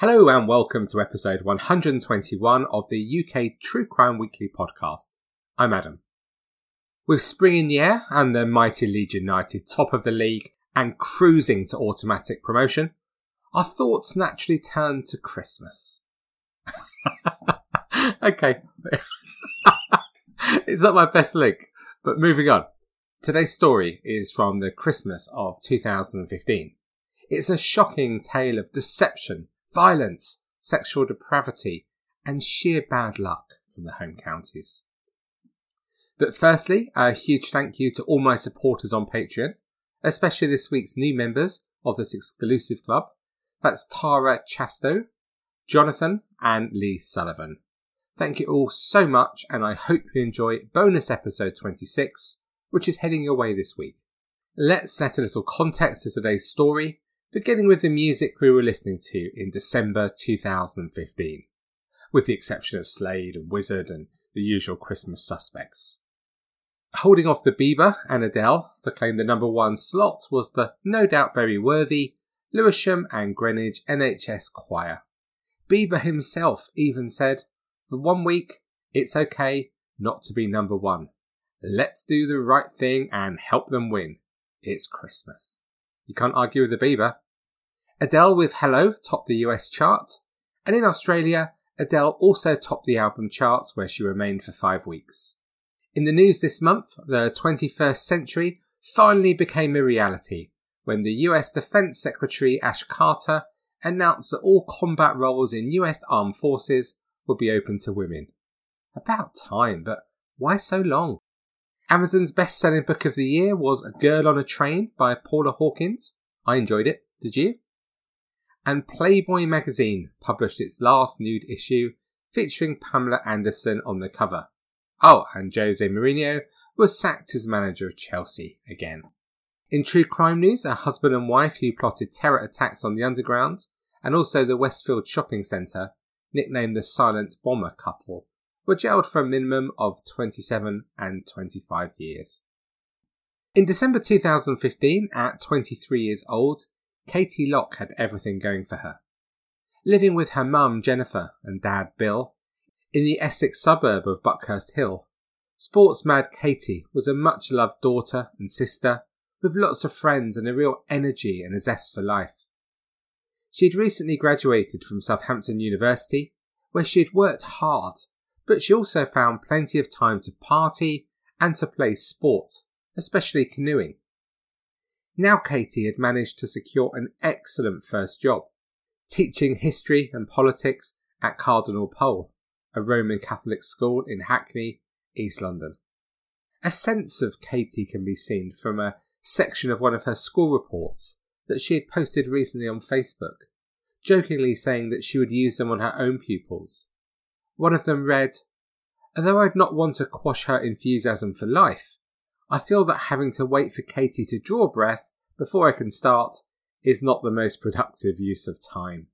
Hello and welcome to episode 121 of the UK True Crime Weekly podcast. I'm Adam. With spring in the air and the mighty Leeds United top of the league and cruising to automatic promotion, our thoughts naturally turn to Christmas. okay. it's not my best link, but moving on. Today's story is from the Christmas of 2015. It's a shocking tale of deception, violence, sexual depravity, and sheer bad luck from the home counties. But firstly, a huge thank you to all my supporters on Patreon, especially this week's new members of this exclusive club. That's Tara Chasto, Jonathan, and Lee Sullivan. Thank you all so much, and I hope you enjoy bonus episode 26, which is heading your way this week. Let's set a little context to today's story, beginning with the music we were listening to in December 2015, with the exception of Slade and Wizzard and the usual Christmas suspects. Holding off the Bieber and Adele to claim the number one slot was the no doubt very worthy Lewisham and Greenwich NHS Choir. Bieber himself even said, For one week, it's okay not to be number one. Let's do the right thing and help them win. It's Christmas. You can't argue with the Bieber. Adele with Hello topped the US chart, and in Australia, Adele also topped the album charts where she remained for five weeks. In the news this month, the 21st century finally became a reality when the US Defense Secretary Ash Carter announced that all combat roles in US armed forces would be open to women. About time, but why so long? Amazon's best selling book of the year was A Girl on a Train by Paula Hawkins. I enjoyed it. Did you? And Playboy magazine published its last nude issue featuring Pamela Anderson on the cover. Oh, and Jose Mourinho was sacked as manager of Chelsea again. In true crime news, a husband and wife who plotted terror attacks on the underground and also the Westfield shopping centre, nicknamed the Silent Bomber couple, were jailed for a minimum of 27 and 25 years. In December 2015, at 23 years old, Katie Locke had everything going for her. Living with her mum Jennifer and dad Bill in the Essex suburb of Buckhurst Hill, sports mad Katie was a much loved daughter and sister with lots of friends and a real energy and a zest for life. She had recently graduated from Southampton University, where she had worked hard, but she also found plenty of time to party and to play sport, especially canoeing. Now Katie had managed to secure an excellent first job, teaching history and politics at Cardinal Pole, a Roman Catholic school in Hackney, East London. A sense of Katie can be seen from a section of one of her school reports that she had posted recently on Facebook, jokingly saying that she would use them on her own pupils. One of them read, Although I'd not want to quash her enthusiasm for life, I feel that having to wait for Katie to draw breath before I can start is not the most productive use of time.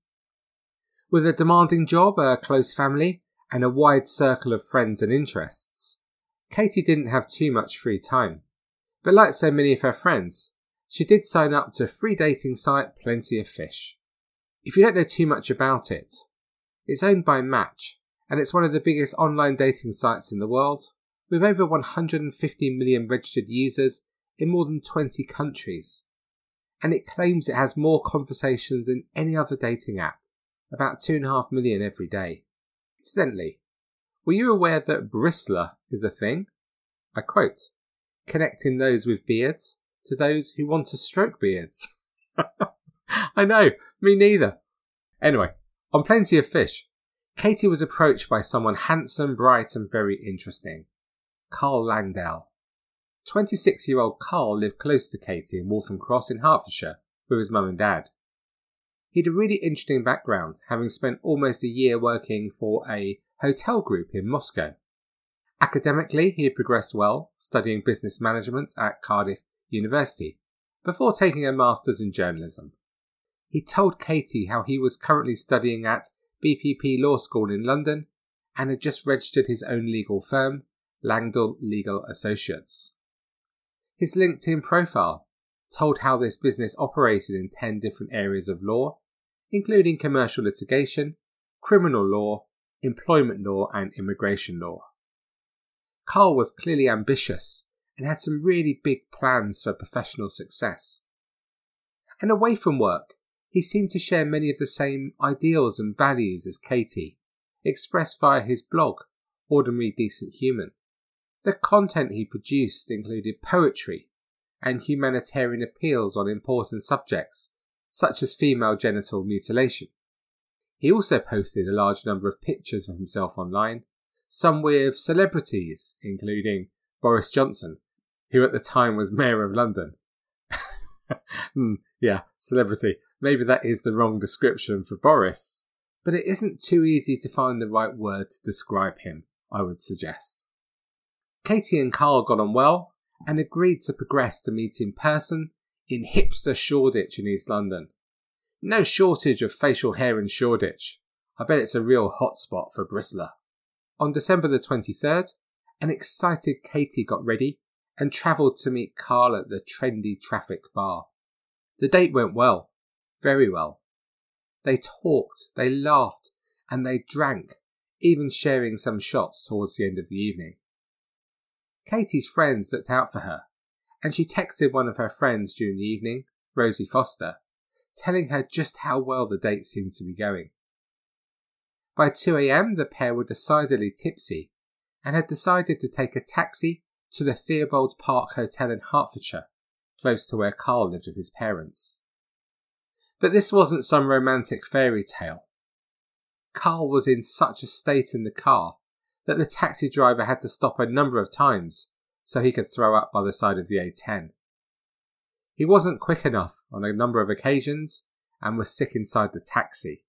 With a demanding job, a close family, and a wide circle of friends and interests, Katie didn't have too much free time. But like so many of her friends, she did sign up to free dating site Plenty of Fish. If you don't know too much about it, it's owned by Match, and it's one of the biggest online dating sites in the world, with over 150 million registered users in more than 20 countries. And it claims it has more conversations than any other dating app, about 2.5 million every day. Incidentally, were you aware that Bristlr is a thing? I quote, connecting those with beards to those who want to stroke beards. I know, me neither. Anyway, on Plenty of Fish, Katie was approached by someone handsome, bright, and very interesting Carl Langdale. 26 year old Carl lived close to Katie in Waltham Cross in Hertfordshire with his mum and dad. He'd a really interesting background, having spent almost a year working for a hotel group in Moscow. Academically, he had progressed well, studying business management at Cardiff University, before taking a master's in journalism. He told Katie how he was currently studying at BPP Law School in London and had just registered his own legal firm, Langdell Legal Associates. His LinkedIn profile told how this business operated in 10 different areas of law, including commercial litigation, criminal law, employment law, and immigration law. Carl was clearly ambitious and had some really big plans for professional success. And away from work, he seemed to share many of the same ideals and values as Katie, expressed via his blog, Ordinary Decent Human. The content he produced included poetry and humanitarian appeals on important subjects, such as female genital mutilation. He also posted a large number of pictures of himself online, some with celebrities, including Boris Johnson, who at the time was Mayor of London. mm, yeah, celebrity. Maybe that is the wrong description for Boris, but it isn't too easy to find the right word to describe him, I would suggest. Katie and Carl got on well and agreed to progress to meet in person in hipster Shoreditch in East London. No shortage of facial hair in Shoreditch. I bet it's a real hotspot for bristlr. On December the 23rd, an excited Katie got ready and travelled to meet Carl at the trendy traffic bar. The date went well, very well. They talked, they laughed, and they drank, even sharing some shots towards the end of the evening. Katie's friends looked out for her, and she texted one of her friends during the evening, Rosie Foster, telling her just how well the date seemed to be going. By 2 a.m., the pair were decidedly tipsy and had decided to take a taxi to the Theobald Park Hotel in Hertfordshire, close to where Carl lived with his parents. But this wasn't some romantic fairy tale. Carl was in such a state in the car that the taxi driver had to stop a number of times so he could throw up by the side of the A10. He wasn't quick enough on a number of occasions and was sick inside the taxi,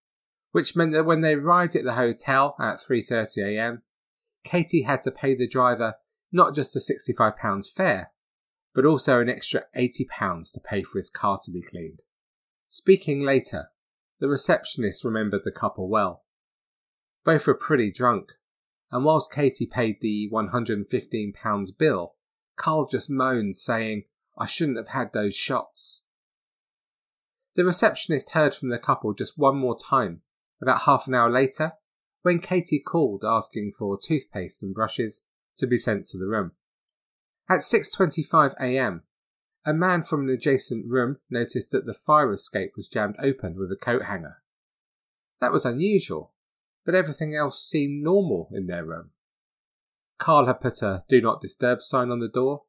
which meant that when they arrived at the hotel at 3:30 a.m., Katie had to pay the driver not just a £65 fare, but also an extra £80 to pay for his car to be cleaned. Speaking later, the receptionist remembered the couple well. Both were pretty drunk, and whilst Katie paid the £115 bill, Carl just moaned, saying, I shouldn't have had those shots. The receptionist heard from the couple just one more time, about half an hour later, when Katie called asking for toothpaste and brushes to be sent to the room. At 6:25 a.m., a man from an adjacent room noticed that the fire escape was jammed open with a coat hanger. That was unusual, but everything else seemed normal in their room. Carl had put a do not disturb sign on the door,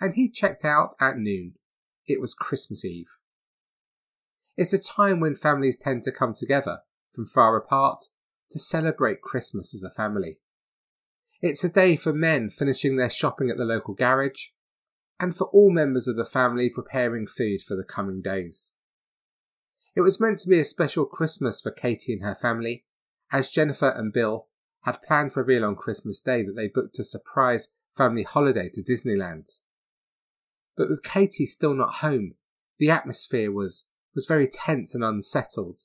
and he checked out at noon. It was Christmas Eve. It's a time when families tend to come together from far apart to celebrate Christmas as a family. It's a day for men finishing their shopping at the local garage, and for all members of the family preparing food for the coming days. It was meant to be a special Christmas for Katie and her family, as Jennifer and Bill had planned to reveal on Christmas Day that they booked a surprise family holiday to Disneyland. But with Katie still not home, the atmosphere was, was very tense and unsettled.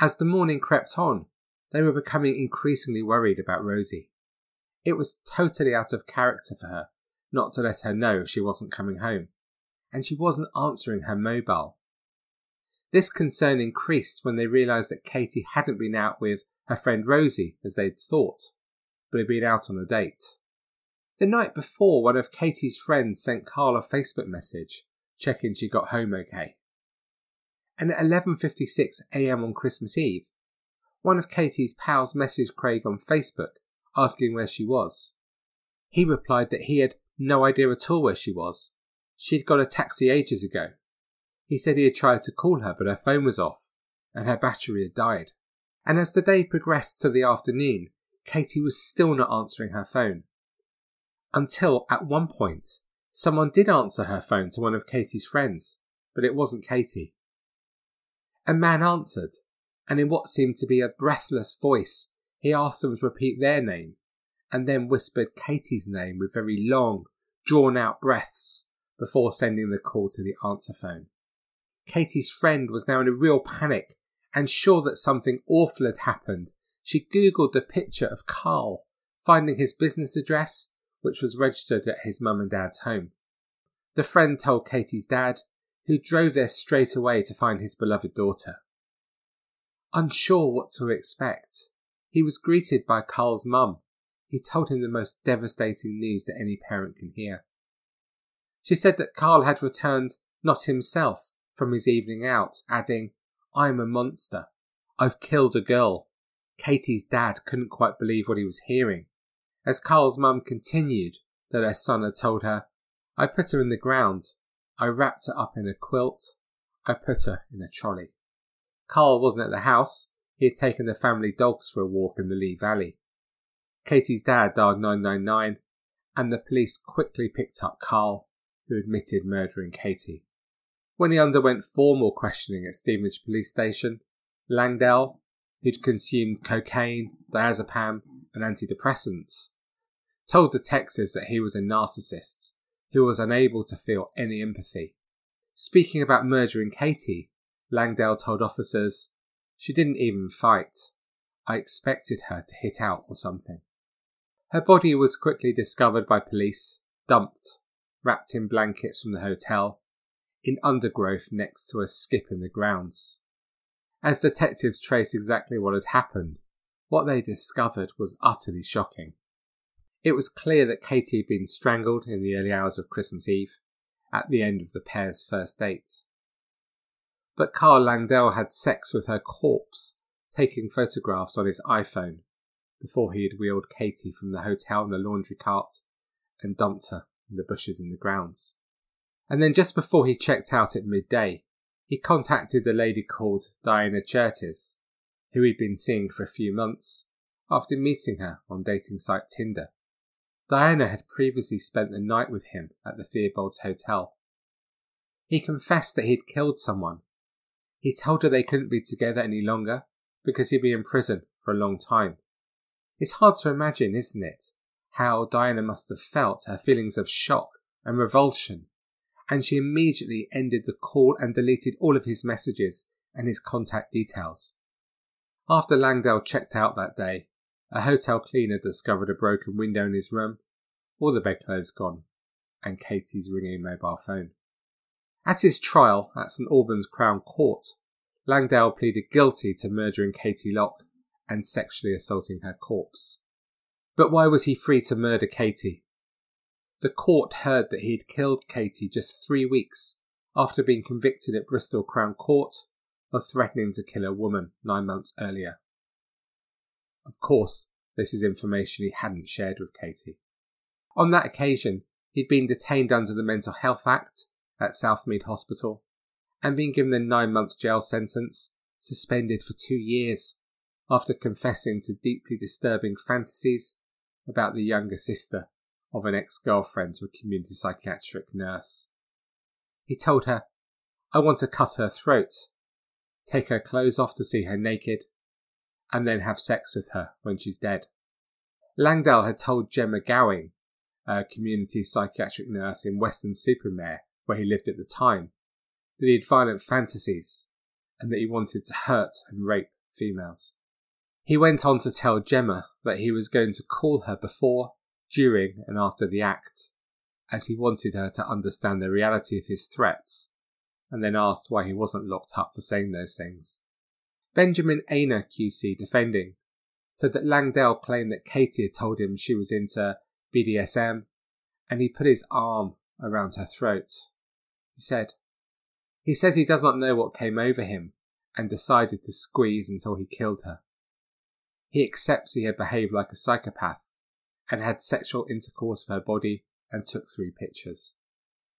As the morning crept on, they were becoming increasingly worried about Rosie. It was totally out of character for her not to let her know she wasn't coming home, and she wasn't answering her mobile. This concern increased when they realised that Katie hadn't been out with her friend Rosie as they'd thought, but had been out on a date. The night before, one of Katie's friends sent Carl a Facebook message checking she got home okay. And at 11:56 a.m. on Christmas Eve, one of Katie's pals messaged Craig on Facebook asking where she was. He replied that he had no idea at all where she was. She'd got a taxi ages ago. He said he had tried to call her, but her phone was off, and her battery had died. And as the day progressed to the afternoon, Katie was still not answering her phone. Until, at one point, someone did answer her phone to one of Katie's friends, but it wasn't Katie. A man answered, and in what seemed to be a breathless voice, he asked them to repeat their name, and then whispered Katie's name with very long, drawn out breaths before sending the call to the answer phone. Katie's friend was now in a real panic and sure that something awful had happened. She googled the picture of Carl, finding his business address, which was registered at his mum and dad's home. The friend told Katie's dad, who drove there straight away to find his beloved daughter. Unsure what to expect, he was greeted by Carl's mum. He told him the most devastating news that any parent can hear. She said that Carl had returned not himself from his evening out, adding, I'm a monster. I've killed a girl. Katie's dad couldn't quite believe what he was hearing, as Carl's mum continued that her son had told her, I put her in the ground. I wrapped her up in a quilt. I put her in a trolley. Carl wasn't at the house. He had taken the family dogs for a walk in the Lee Valley. Katie's dad dialed 999, and the police quickly picked up Carl, who admitted murdering Katie. When he underwent formal questioning at Stevenage Police Station, Langdale, who'd consumed cocaine, diazepam, and antidepressants, told detectives that he was a narcissist who was unable to feel any empathy. Speaking about murdering Katie, Langdale told officers, She didn't even fight. I expected her to hit out or something. Her body was quickly discovered by police, dumped, wrapped in blankets from the hotel, in undergrowth next to a skip in the grounds. As detectives traced exactly what had happened, what they discovered was utterly shocking. It was clear that Katie had been strangled in the early hours of Christmas Eve, at the end of the pair's first date. But Carl Langdale had sex with her corpse, taking photographs on his iPhone, before he had wheeled Katie from the hotel in a laundry cart and dumped her in the bushes in the grounds. And then just before he checked out at midday, he contacted a lady called Diana Curtis, who he'd been seeing for a few months after meeting her on dating site Tinder. Diana had previously spent the night with him at the Theobald's Hotel. He confessed that he'd killed someone. He told her they couldn't be together any longer because he'd be in prison for a long time. It's hard to imagine, isn't it, how Diana must have felt her feelings of shock and revulsion, and she immediately ended the call and deleted all of his messages and his contact details. After Langdale checked out that day, a hotel cleaner discovered a broken window in his room, all the bedclothes gone, and Katie's ringing mobile phone. At his trial at St Albans Crown Court, Langdale pleaded guilty to murdering Katie Locke and sexually assaulting her corpse. But why was he free to murder Katie? The court heard that he had killed Katie just three weeks after being convicted at Bristol Crown Court of threatening to kill a woman nine months earlier. Of course, this is information he hadn't shared with Katie. On that occasion, he'd been detained under the Mental Health Act at Southmead Hospital and been given a nine month jail sentence, suspended for two years after confessing to deeply disturbing fantasies about the younger sister of an ex girlfriend to a community psychiatric nurse. He told her, I want to cut her throat, take her clothes off to see her naked, and then have sex with her when she's dead. Langdale had told Gemma Gowing, a community psychiatric nurse in Weston-super-Mare, where he lived at the time, that he had violent fantasies and that he wanted to hurt and rape females. He went on to tell Gemma that he was going to call her before, during, and after the act, as he wanted her to understand the reality of his threats, and then asked why he wasn't locked up for saying those things. Benjamin Aina QC defending said that Langdale claimed that Katie had told him she was into BDSM and he put his arm around her throat. He said, He says he does not know what came over him and decided to squeeze until he killed her. He accepts he had behaved like a psychopath and had sexual intercourse with her body and took three pictures.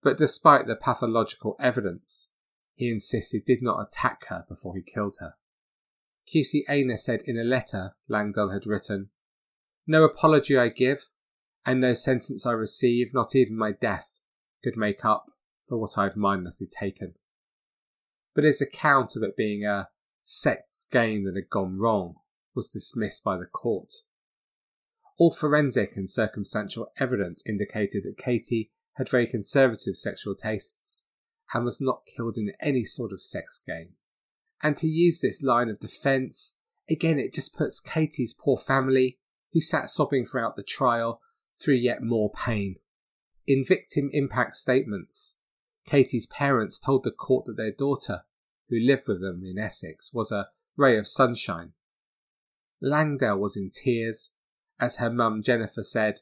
But despite the pathological evidence, he insists he did not attack her before he killed her. QC Aina said in a letter Langdale had written, No apology I give, and no sentence I receive, not even my death, could make up for what I have mindlessly taken. but his account of it being a sex game that had gone wrong was dismissed by the court. All forensic and circumstantial evidence indicated that Katie had very conservative sexual tastes and was not killed in any sort of sex game. And to use this line of defence, again, it just puts Katie's poor family, who sat sobbing throughout the trial, through yet more pain. In victim impact statements, Katie's parents told the court that their daughter, who lived with them in Essex, was a ray of sunshine. Langdale was in tears, as her mum Jennifer said,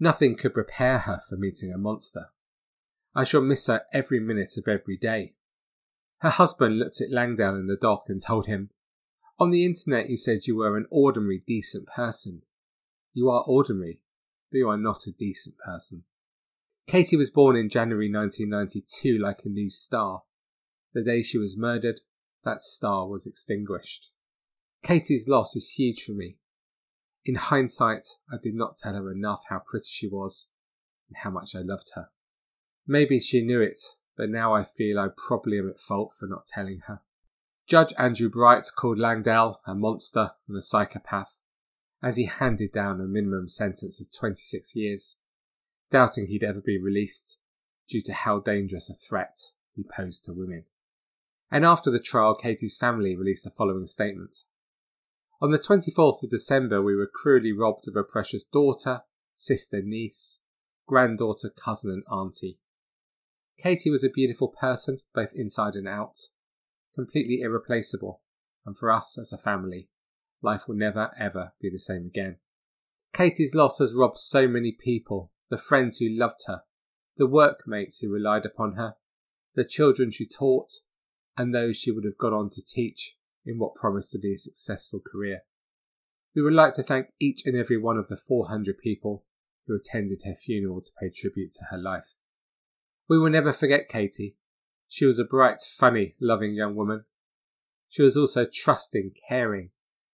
Nothing could prepare her for meeting a monster. I shall miss her every minute of every day. Her husband looked at Langdale in the dock and told him, On the internet you said you were an ordinary, decent person. You are ordinary, but you are not a decent person. Katie was born in January 1992 like a new star. The day she was murdered, that star was extinguished. Katie's loss is huge for me. In hindsight, I did not tell her enough how pretty she was and how much I loved her. Maybe she knew it, but now I feel I probably am at fault for not telling her. Judge Andrew Bright called Langdale a monster and a psychopath as he handed down a minimum sentence of 26 years, doubting he'd ever be released due to how dangerous a threat he posed to women. And after the trial, Katie's family released the following statement. On the 24th of December, we were cruelly robbed of a precious daughter, sister, niece, granddaughter, cousin, and auntie. Katie was a beautiful person, both inside and out, completely irreplaceable, and for us as a family, life will never ever be the same again. Katie's loss has robbed so many people the friends who loved her, the workmates who relied upon her, the children she taught, and those she would have gone on to teach in what promised to be a successful career. We would like to thank each and every one of the 400 people who attended her funeral to pay tribute to her life. We will never forget Katie. She was a bright, funny, loving young woman. She was also trusting, caring,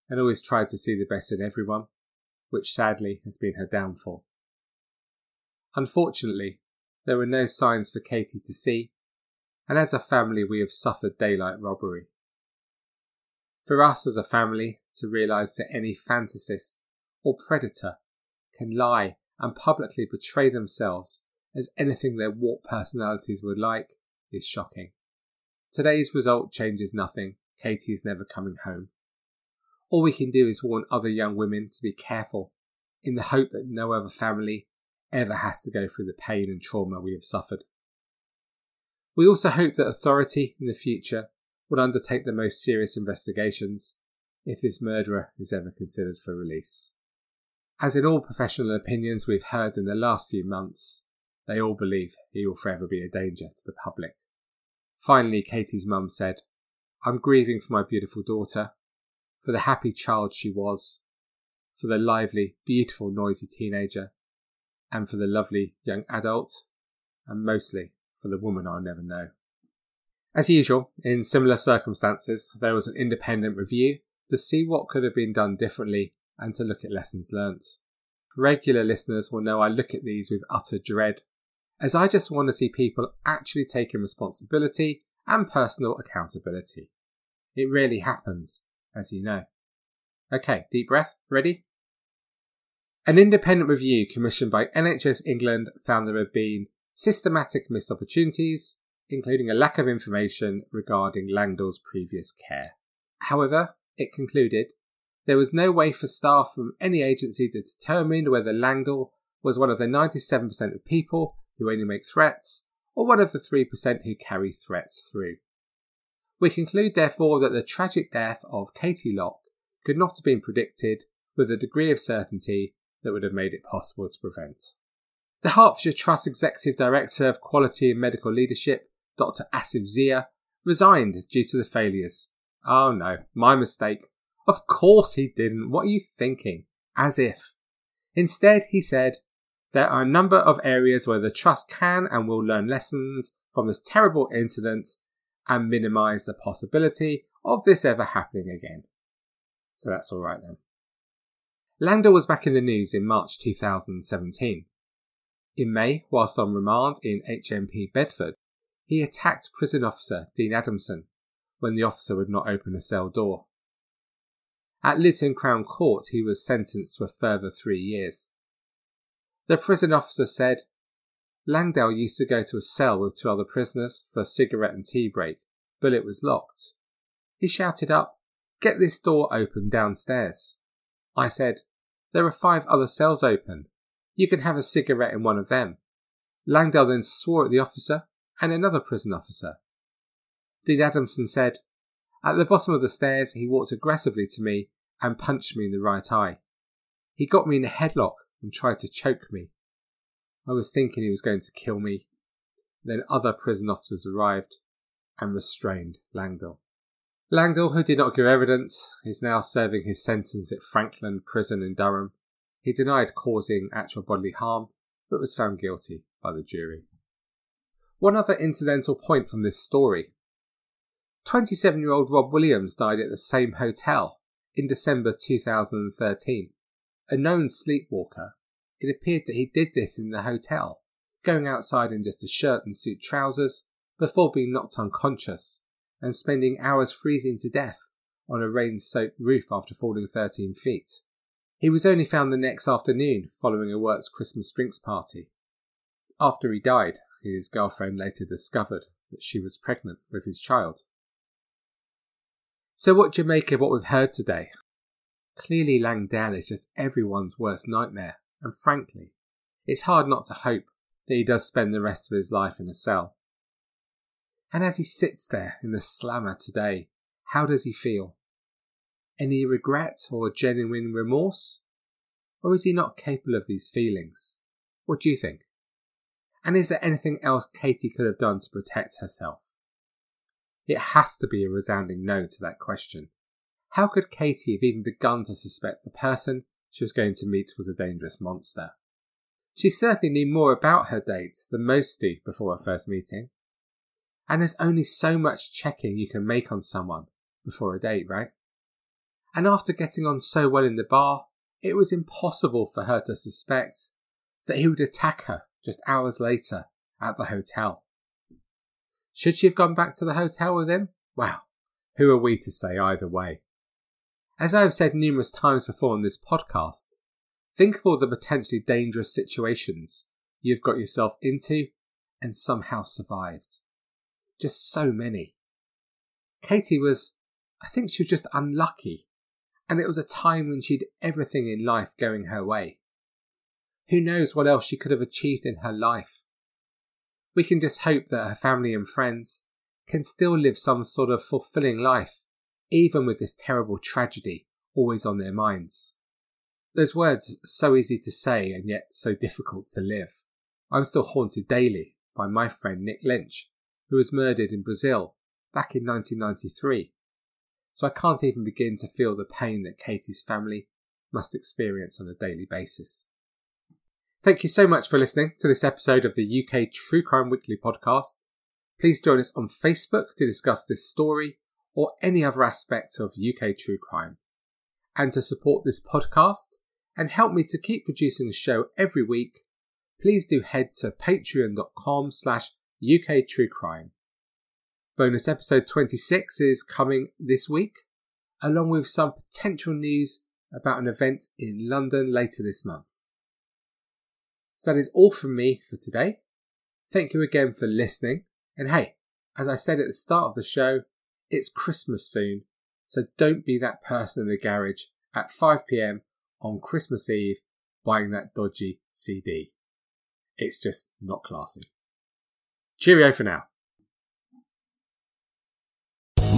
and always tried to see the best in everyone, which sadly has been her downfall. Unfortunately, there were no signs for Katie to see, and as a family we have suffered daylight robbery. For us as a family to realise that any fantasist or predator can lie and publicly betray themselves as anything their warped personalities would like is shocking. Today's result changes nothing. Katie is never coming home. All we can do is warn other young women to be careful in the hope that no other family ever has to go through the pain and trauma we have suffered. We also hope that authority in the future would undertake the most serious investigations if this murderer is ever considered for release. As in all professional opinions we've heard in the last few months, they all believe he will forever be a danger to the public. Finally, Katie's mum said, I'm grieving for my beautiful daughter, for the happy child she was, for the lively, beautiful, noisy teenager, and for the lovely young adult, and mostly for the woman I'll never know. As usual, in similar circumstances, there was an independent review to see what could have been done differently and to look at lessons learnt. Regular listeners will know I look at these with utter dread as I just want to see people actually taking responsibility and personal accountability. It really happens, as you know. Okay, deep breath, ready? An independent review commissioned by NHS England found there have been systematic missed opportunities, including a lack of information regarding Langdale's previous care. However, it concluded there was no way for staff from any agency to determine whether Langdale was one of the 97% of people who only make threats, or one of the 3% who carry threats through. We conclude, therefore, that the tragic death of Katie Locke could not have been predicted with a degree of certainty that would have made it possible to prevent. The Hertfordshire Trust Executive Director of Quality and Medical Leadership, Dr. Asif Zia, resigned due to the failures. Oh no, my mistake. Of course he didn't. What are you thinking? As if. Instead, he said, there are a number of areas where the Trust can and will learn lessons from this terrible incident and minimise the possibility of this ever happening again. So that's alright then. Langdale was back in the news in March 2017. In May, whilst on remand in HMP Bedford, he attacked prison officer Dean Adamson when the officer would not open a cell door. At Luton Crown Court, he was sentenced to a further three years. The prison officer said, Langdale used to go to a cell with two other prisoners for a cigarette and tea break, but it was locked. He shouted up, Get this door open downstairs. I said, There are five other cells open. You can have a cigarette in one of them. Langdale then swore at the officer and another prison officer. Dean Adamson said, At the bottom of the stairs, he walked aggressively to me and punched me in the right eye. He got me in a headlock and tried to choke me. I was thinking he was going to kill me. Then other prison officers arrived and restrained Langdale. Langdale, who did not give evidence, is now serving his sentence at Frankland Prison in Durham. He denied causing actual bodily harm, but was found guilty by the jury. One other incidental point from this story 27 year old Rob Williams died at the same hotel in December 2013. A known sleepwalker, it appeared that he did this in the hotel, going outside in just a shirt and suit trousers before being knocked unconscious and spending hours freezing to death on a rain soaked roof after falling 13 feet. He was only found the next afternoon following a work's Christmas drinks party. After he died, his girlfriend later discovered that she was pregnant with his child. So, what do you make of what we've heard today? Clearly, Langdale is just everyone's worst nightmare, and frankly, it's hard not to hope that he does spend the rest of his life in a cell. And as he sits there in the slammer today, how does he feel? Any regret or genuine remorse? Or is he not capable of these feelings? What do you think? And is there anything else Katie could have done to protect herself? It has to be a resounding no to that question. How could Katie have even begun to suspect the person she was going to meet was a dangerous monster? She certainly knew more about her dates than most do before a first meeting. And there's only so much checking you can make on someone before a date, right? And after getting on so well in the bar, it was impossible for her to suspect that he would attack her just hours later at the hotel. Should she have gone back to the hotel with him? Well, who are we to say either way? As I have said numerous times before on this podcast, think of all the potentially dangerous situations you've got yourself into and somehow survived. Just so many. Katie was, I think she was just unlucky, and it was a time when she'd everything in life going her way. Who knows what else she could have achieved in her life? We can just hope that her family and friends can still live some sort of fulfilling life, even with this terrible tragedy always on their minds. Those words so easy to say and yet so difficult to live. I'm still haunted daily by my friend Nick Lynch, who was murdered in Brazil back in 1993. So I can't even begin to feel the pain that Katie's family must experience on a daily basis. Thank you so much for listening to this episode of the UK True Crime Weekly podcast. Please join us on Facebook to discuss this story or any other aspect of UK true crime. And to support this podcast and help me to keep producing the show every week, please do head to patreon.com slash UK True Crime. Bonus episode 26 is coming this week, along with some potential news about an event in London later this month. So that is all from me for today. Thank you again for listening. And hey, as I said at the start of the show, it's Christmas soon, so don't be that person in the garage at 5 pm on Christmas Eve buying that dodgy CD. It's just not classy. Cheerio for now.